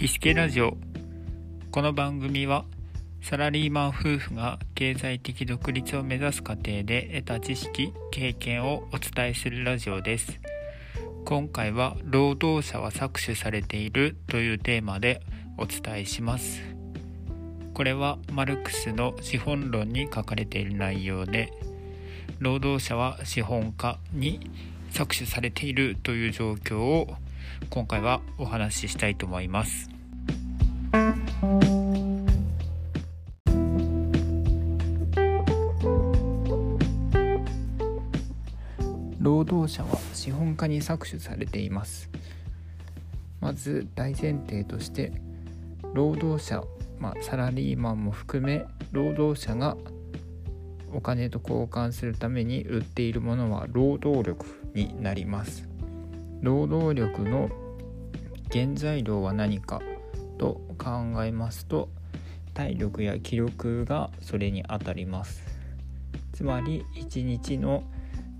ピスケラジオ。この番組はサラリーマン夫婦が経済的独立を目指す過程で得た知識経験をお伝えするラジオです。今回は労働者は搾取されているというテーマでお伝えします。これはマルクスの資本論に書かれている内容で労働者は資本家に搾取されているという状況を今回はお話ししたいと思います。労働者は資本家に搾取されていますまず大前提として労働者、まあ、サラリーマンも含め労働者がお金と交換するために売っているものは労働力になります労働力の原材料は何かと考えますと体力や気力がそれにあたります。つまり一日の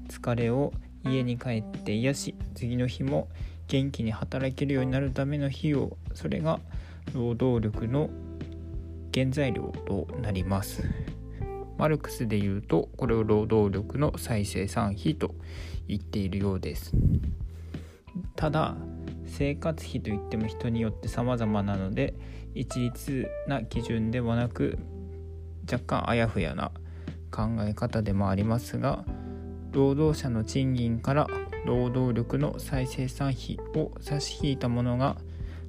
疲れを家に帰って癒し次の日も元気に働けるようになるための費用それが労働力の原材料となります。マルクスで言うとこれを労働力の再生産費と言っているようです。ただ生活費といっても人によって様々なので一律な基準ではなく若干あやふやな考え方でもありますが労働者の賃金から労働力の再生産費を差し引いたものが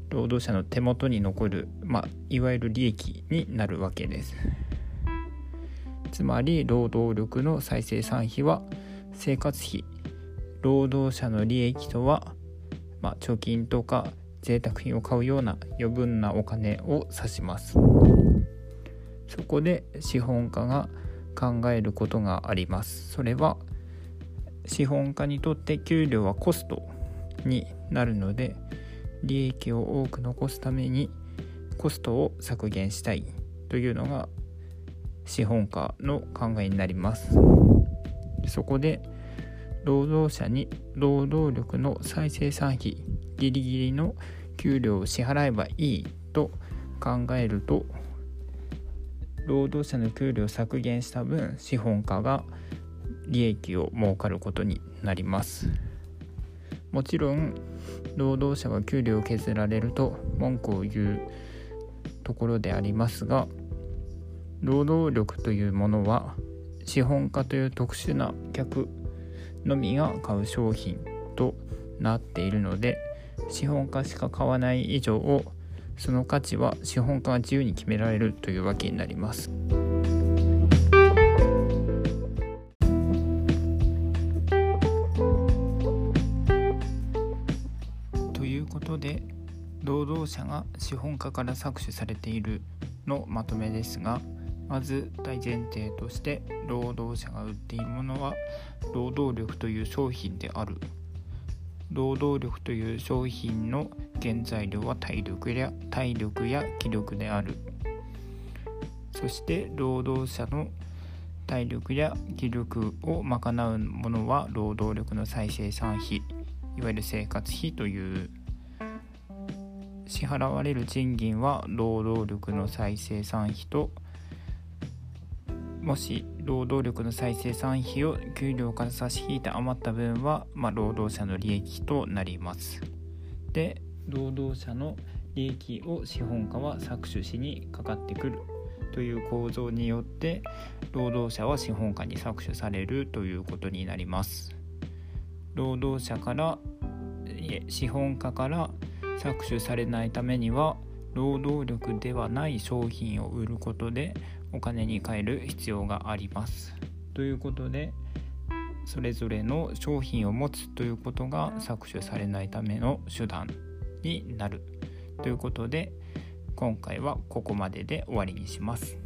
労働者の手元に残る、まあ、いわゆる利益になるわけです。つまり労働力の再生産費は生活費労働者の利益とはまあ、貯金とか贅沢品を買うような余分なお金を指します。そこで資本家が考えることがあります。それは資本家にとって給料はコストになるので利益を多く残すためにコストを削減したい。というのが資本家の考えになります。そこで労働者に労働力の再生産費ギリギリの給料を支払えばいいと考えると労働者の給料を削減した分資本家が利益を儲かることになります。もちろん労働者が給料を削られると文句を言うところでありますが労働力というものは資本家という特殊な客のみが買う商品となっているので資本家しか買わない以上をその価値は資本家が自由に決められるというわけになります。ということで労働者が資本家から搾取されているのまとめですがまず大前提として労働者が売っているものは労働力という商品である。労働力という商品の原材料は体力や体力や気力である。そして労働者の体力や気力を賄うものは労働力の再生産費いわゆる生活費という。支払われる賃金は労働力の再生産費ともし労働力の再生産費を給料から差し引いて余った分は、まあ、労働者の利益となります。で労働者の利益を資本家は搾取しにかかってくるという構造によって労働者は資本家に搾取されるということになります。労働者から資本家から搾取されないためには労働力ではない商品を売ることでお金に換える必要があります。ということでそれぞれの商品を持つということが搾取されないための手段になるということで今回はここまでで終わりにします。